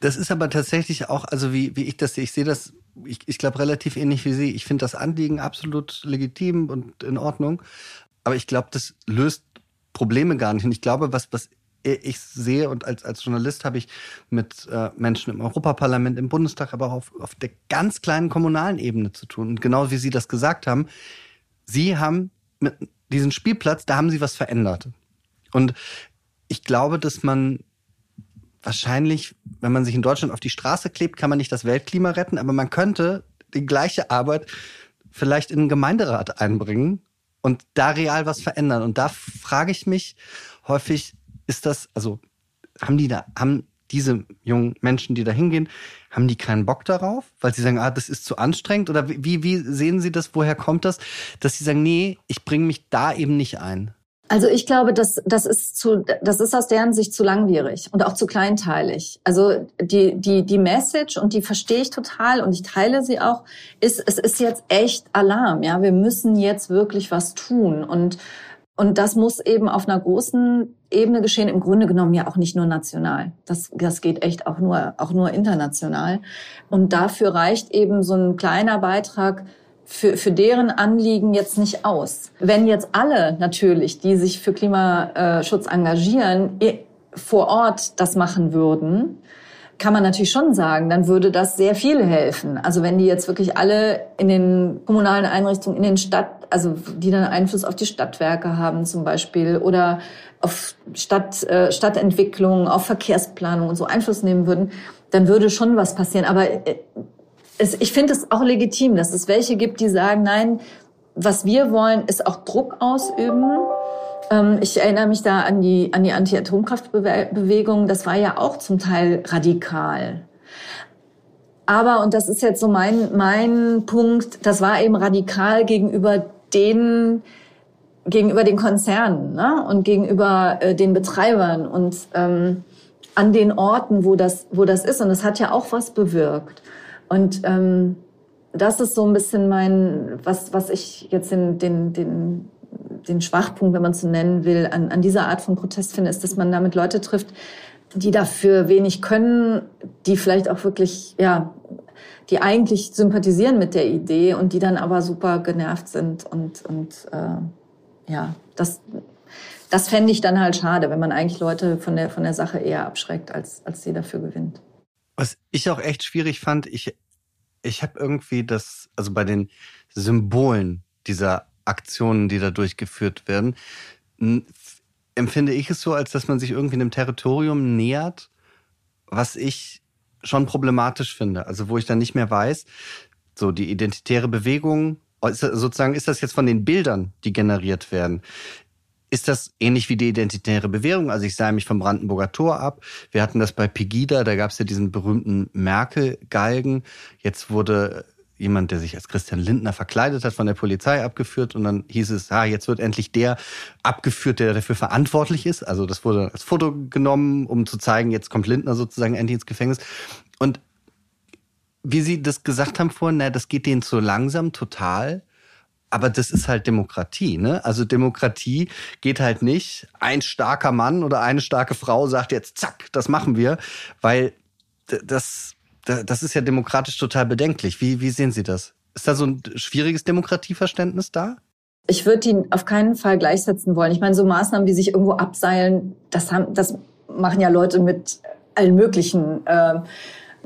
Das ist aber tatsächlich auch, also wie, wie ich das sehe, ich sehe das, ich, ich glaube, relativ ähnlich wie Sie. Ich finde das Anliegen absolut legitim und in Ordnung. Aber ich glaube, das löst Probleme gar nicht. Und ich glaube, was, was ich sehe und als, als Journalist habe ich mit äh, Menschen im Europaparlament, im Bundestag, aber auch auf, auf der ganz kleinen kommunalen Ebene zu tun. Und genau wie Sie das gesagt haben, Sie haben mit diesem Spielplatz, da haben Sie was verändert. Und ich glaube, dass man wahrscheinlich, wenn man sich in Deutschland auf die Straße klebt, kann man nicht das Weltklima retten, aber man könnte die gleiche Arbeit vielleicht in den Gemeinderat einbringen und da real was verändern. Und da frage ich mich häufig, ist das, also haben die da, haben diese jungen Menschen, die da hingehen, haben die keinen Bock darauf, weil sie sagen, ah, das ist zu anstrengend? Oder wie, wie sehen Sie das? Woher kommt das? Dass sie sagen, nee, ich bringe mich da eben nicht ein. Also ich glaube, das, das ist zu, das ist aus deren Sicht zu langwierig und auch zu kleinteilig. Also die, die, die Message, und die verstehe ich total und ich teile sie auch, ist, es ist jetzt echt Alarm, ja. Wir müssen jetzt wirklich was tun und, und das muss eben auf einer großen Ebene geschehen, im Grunde genommen ja auch nicht nur national. Das, das geht echt auch nur, auch nur international. Und dafür reicht eben so ein kleiner Beitrag, für, für deren Anliegen jetzt nicht aus. Wenn jetzt alle natürlich, die sich für Klimaschutz engagieren, vor Ort das machen würden, kann man natürlich schon sagen, dann würde das sehr viel helfen. Also wenn die jetzt wirklich alle in den kommunalen Einrichtungen, in den Stadt, also die dann Einfluss auf die Stadtwerke haben zum Beispiel oder auf Stadt, äh, Stadtentwicklung, auf Verkehrsplanung und so Einfluss nehmen würden, dann würde schon was passieren. Aber äh, es, ich finde es auch legitim, dass es welche gibt, die sagen, nein, was wir wollen, ist auch Druck ausüben. Ähm, ich erinnere mich da an die, an die Anti-Atomkraftbewegung. Das war ja auch zum Teil radikal. Aber, und das ist jetzt so mein, mein Punkt, das war eben radikal gegenüber den, gegenüber den Konzernen ne? und gegenüber äh, den Betreibern und ähm, an den Orten, wo das, wo das ist. Und das hat ja auch was bewirkt. Und ähm, das ist so ein bisschen mein, was, was ich jetzt in den, den, den Schwachpunkt, wenn man so nennen will, an, an dieser Art von Protest finde, ist, dass man damit Leute trifft, die dafür wenig können, die vielleicht auch wirklich, ja, die eigentlich sympathisieren mit der Idee und die dann aber super genervt sind und, und äh, ja, das, das fände ich dann halt schade, wenn man eigentlich Leute von der, von der Sache eher abschreckt, als, als sie dafür gewinnt. Was ich auch echt schwierig fand, ich, ich habe irgendwie das, also bei den Symbolen dieser Aktionen, die da durchgeführt werden, empfinde ich es so, als dass man sich irgendwie einem Territorium nähert, was ich schon problematisch finde. Also wo ich dann nicht mehr weiß, so die identitäre Bewegung, sozusagen ist das jetzt von den Bildern, die generiert werden. Ist das ähnlich wie die identitäre Bewegung? Also ich sah mich vom Brandenburger Tor ab. Wir hatten das bei Pegida, da gab es ja diesen berühmten Merkel-Galgen. Jetzt wurde jemand, der sich als Christian Lindner verkleidet hat, von der Polizei abgeführt und dann hieß es, ah, jetzt wird endlich der abgeführt, der dafür verantwortlich ist. Also das wurde als Foto genommen, um zu zeigen, jetzt kommt Lindner sozusagen endlich ins Gefängnis. Und wie Sie das gesagt haben vorhin, na, das geht denen zu langsam, total. Aber das ist halt Demokratie, ne? Also Demokratie geht halt nicht. Ein starker Mann oder eine starke Frau sagt jetzt, zack, das machen wir, weil das, das ist ja demokratisch total bedenklich. Wie, wie sehen Sie das? Ist da so ein schwieriges Demokratieverständnis da? Ich würde ihn auf keinen Fall gleichsetzen wollen. Ich meine, so Maßnahmen wie sich irgendwo abseilen, das haben, das machen ja Leute mit allen möglichen äh,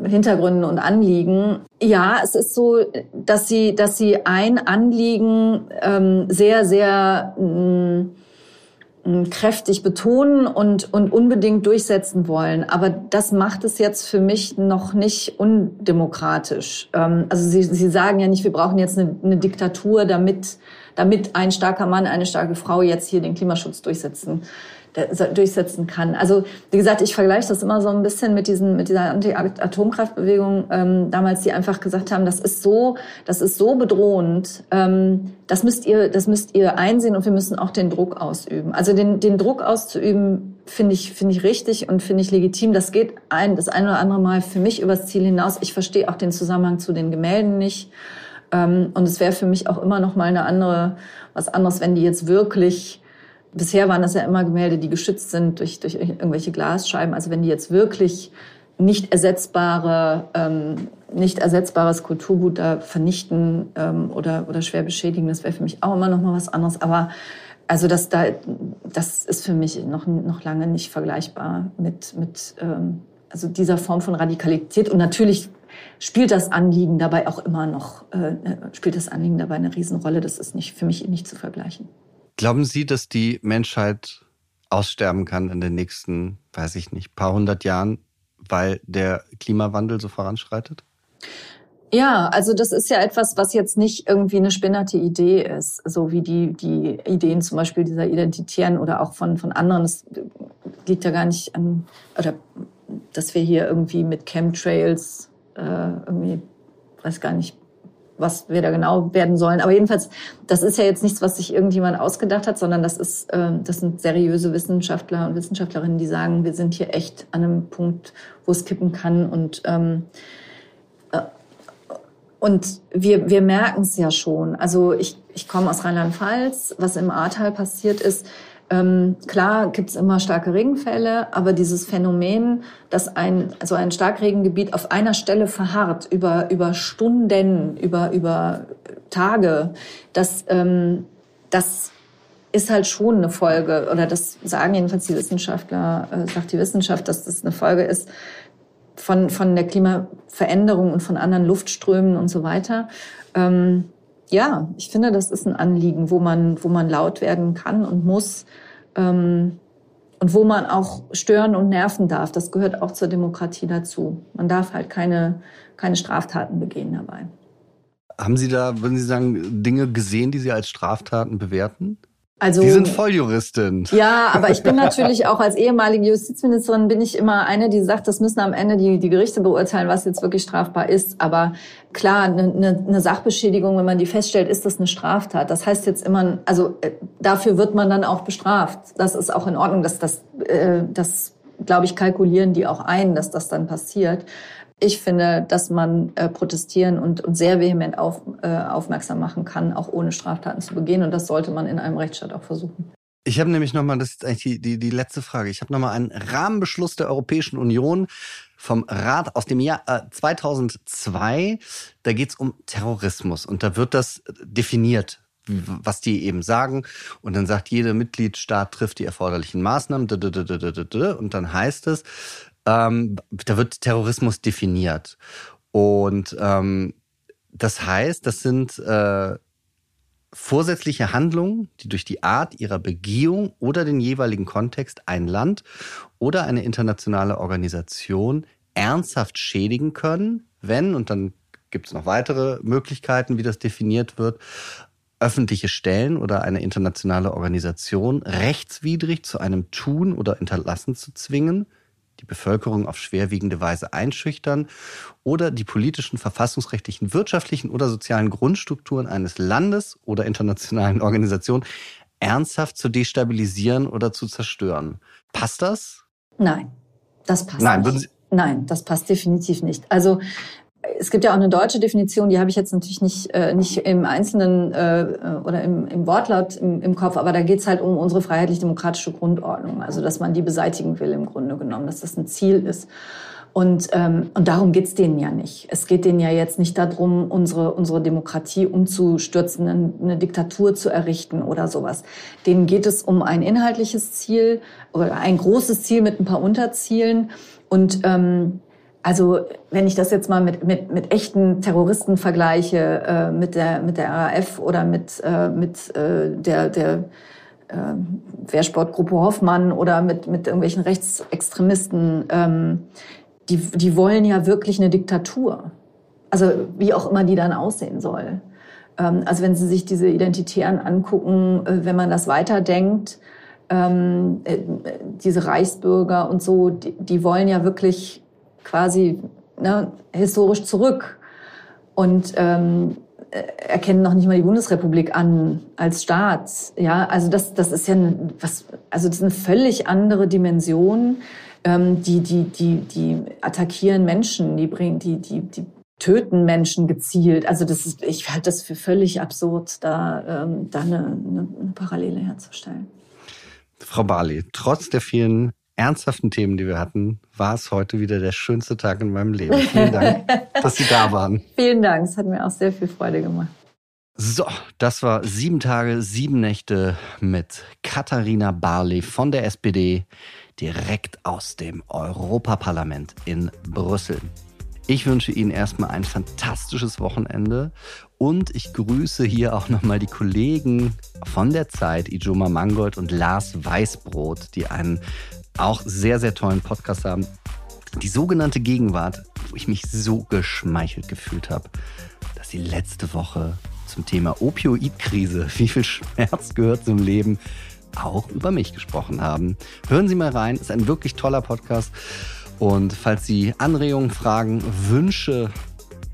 Hintergründen und Anliegen. Ja, es ist so, dass sie, dass sie ein Anliegen ähm, sehr, sehr mh, mm, kräftig betonen und, und unbedingt durchsetzen wollen. Aber das macht es jetzt für mich noch nicht undemokratisch. Ähm, also sie, sie sagen ja nicht, wir brauchen jetzt eine, eine Diktatur, damit, damit ein starker Mann, eine starke Frau jetzt hier den Klimaschutz durchsetzen durchsetzen kann. Also wie gesagt, ich vergleiche das immer so ein bisschen mit diesen mit dieser Anti-Atomkraftbewegung ähm, damals, die einfach gesagt haben, das ist so, das ist so bedrohend, ähm, das müsst ihr, das müsst ihr einsehen und wir müssen auch den Druck ausüben. Also den den Druck auszuüben finde ich finde ich richtig und finde ich legitim. Das geht ein das ein oder andere Mal für mich übers Ziel hinaus. Ich verstehe auch den Zusammenhang zu den Gemälden nicht. Ähm, und es wäre für mich auch immer noch mal eine andere was anderes, wenn die jetzt wirklich Bisher waren das ja immer Gemälde, die geschützt sind durch, durch irgendwelche Glasscheiben. Also wenn die jetzt wirklich nicht ersetzbare, ähm, nicht ersetzbares Kulturgut da vernichten ähm, oder, oder schwer beschädigen, das wäre für mich auch immer noch mal was anderes. Aber also das, da, das ist für mich noch, noch lange nicht vergleichbar mit, mit ähm, also dieser Form von Radikalität. Und natürlich spielt das Anliegen dabei auch immer noch, äh, spielt das Anliegen dabei eine Riesenrolle. Das ist nicht, für mich nicht zu vergleichen. Glauben Sie, dass die Menschheit aussterben kann in den nächsten, weiß ich nicht, paar hundert Jahren, weil der Klimawandel so voranschreitet? Ja, also das ist ja etwas, was jetzt nicht irgendwie eine spinnerte Idee ist, so wie die, die Ideen zum Beispiel dieser Identitären oder auch von, von anderen. Es liegt ja gar nicht an, oder dass wir hier irgendwie mit Chemtrails äh, irgendwie, weiß gar nicht, was wir da genau werden sollen. Aber jedenfalls, das ist ja jetzt nichts, was sich irgendjemand ausgedacht hat, sondern das ist, äh, das sind seriöse Wissenschaftler und Wissenschaftlerinnen, die sagen, wir sind hier echt an einem Punkt, wo es kippen kann und ähm, äh, und wir, wir merken es ja schon. Also ich, ich komme aus Rheinland-Pfalz. Was im Ahrtal passiert ist, ähm, klar gibt's immer starke Regenfälle, aber dieses Phänomen, dass ein, also ein Starkregengebiet auf einer Stelle verharrt über, über Stunden, über, über Tage, das, ähm, das ist halt schon eine Folge, oder das sagen jedenfalls die Wissenschaftler, äh, sagt die Wissenschaft, dass das eine Folge ist von, von der Klimaveränderung und von anderen Luftströmen und so weiter. Ähm, ja, ich finde, das ist ein Anliegen, wo man, wo man laut werden kann und muss ähm, und wo man auch stören und nerven darf. Das gehört auch zur Demokratie dazu. Man darf halt keine, keine Straftaten begehen dabei. Haben Sie da, würden Sie sagen, Dinge gesehen, die Sie als Straftaten bewerten? Also, Sie sind Volljuristin. Ja, aber ich bin natürlich auch als ehemalige Justizministerin bin ich immer eine, die sagt, das müssen am Ende die, die Gerichte beurteilen, was jetzt wirklich strafbar ist. Aber klar, eine, eine, eine Sachbeschädigung, wenn man die feststellt, ist das eine Straftat. Das heißt jetzt immer, also äh, dafür wird man dann auch bestraft. Das ist auch in Ordnung. Das, das, äh, das glaube ich, kalkulieren die auch ein, dass das dann passiert. Ich finde, dass man äh, protestieren und, und sehr vehement auf, äh, aufmerksam machen kann, auch ohne Straftaten zu begehen. Und das sollte man in einem Rechtsstaat auch versuchen. Ich habe nämlich nochmal, das ist eigentlich die, die, die letzte Frage. Ich habe nochmal einen Rahmenbeschluss der Europäischen Union vom Rat aus dem Jahr äh, 2002. Da geht es um Terrorismus und da wird das definiert, was die eben sagen. Und dann sagt jeder Mitgliedstaat trifft die erforderlichen Maßnahmen. Und dann heißt es, ähm, da wird Terrorismus definiert. Und ähm, das heißt, das sind äh, vorsätzliche Handlungen, die durch die Art ihrer Begehung oder den jeweiligen Kontext ein Land oder eine internationale Organisation ernsthaft schädigen können, wenn, und dann gibt es noch weitere Möglichkeiten, wie das definiert wird, öffentliche Stellen oder eine internationale Organisation rechtswidrig zu einem Tun oder Hinterlassen zu zwingen, die Bevölkerung auf schwerwiegende Weise einschüchtern oder die politischen, verfassungsrechtlichen, wirtschaftlichen oder sozialen Grundstrukturen eines Landes oder internationalen Organisationen ernsthaft zu destabilisieren oder zu zerstören. Passt das? Nein, das passt Nein, nicht. Nein, das passt definitiv nicht. Also es gibt ja auch eine deutsche Definition, die habe ich jetzt natürlich nicht, äh, nicht im Einzelnen äh, oder im, im Wortlaut im, im Kopf, aber da geht es halt um unsere freiheitlich-demokratische Grundordnung, also dass man die beseitigen will im Grunde genommen, dass das ein Ziel ist. Und, ähm, und darum geht's denen ja nicht. Es geht denen ja jetzt nicht darum, unsere, unsere Demokratie umzustürzen, eine, eine Diktatur zu errichten oder sowas. Denen geht es um ein inhaltliches Ziel oder ein großes Ziel mit ein paar Unterzielen. Und ähm, also wenn ich das jetzt mal mit, mit, mit echten Terroristen vergleiche, äh, mit, der, mit der RAF oder mit, äh, mit äh, der, der äh, Wehrsportgruppe Hoffmann oder mit, mit irgendwelchen Rechtsextremisten, ähm, die, die wollen ja wirklich eine Diktatur. Also wie auch immer die dann aussehen soll. Ähm, also wenn Sie sich diese Identitären angucken, äh, wenn man das weiterdenkt, ähm, äh, diese Reichsbürger und so, die, die wollen ja wirklich quasi ne, historisch zurück und ähm, äh, erkennen noch nicht mal die Bundesrepublik an als Staat. Ja, also das, das ist ja ein, was, also das ist eine völlig andere Dimension. Ähm, die, die, die, die attackieren Menschen, die bringen, die, die, die töten Menschen gezielt. Also das ist, ich halte das für völlig absurd, da, ähm, da eine, eine, eine Parallele herzustellen. Frau Barley, trotz der vielen ernsthaften Themen, die wir hatten, war es heute wieder der schönste Tag in meinem Leben. Vielen Dank, dass Sie da waren. Vielen Dank, es hat mir auch sehr viel Freude gemacht. So, das war sieben Tage, sieben Nächte mit Katharina Barley von der SPD direkt aus dem Europaparlament in Brüssel. Ich wünsche Ihnen erstmal ein fantastisches Wochenende und ich grüße hier auch nochmal die Kollegen von der Zeit, Ijoma Mangold und Lars Weißbrot, die einen auch sehr, sehr tollen Podcast haben. Die sogenannte Gegenwart, wo ich mich so geschmeichelt gefühlt habe, dass sie letzte Woche zum Thema Opioidkrise, wie viel Schmerz gehört zum Leben, auch über mich gesprochen haben. Hören Sie mal rein, ist ein wirklich toller Podcast. Und falls Sie Anregungen, Fragen, Wünsche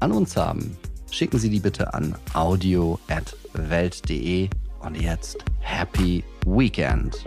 an uns haben, schicken Sie die bitte an audio.welt.de. Und jetzt Happy Weekend!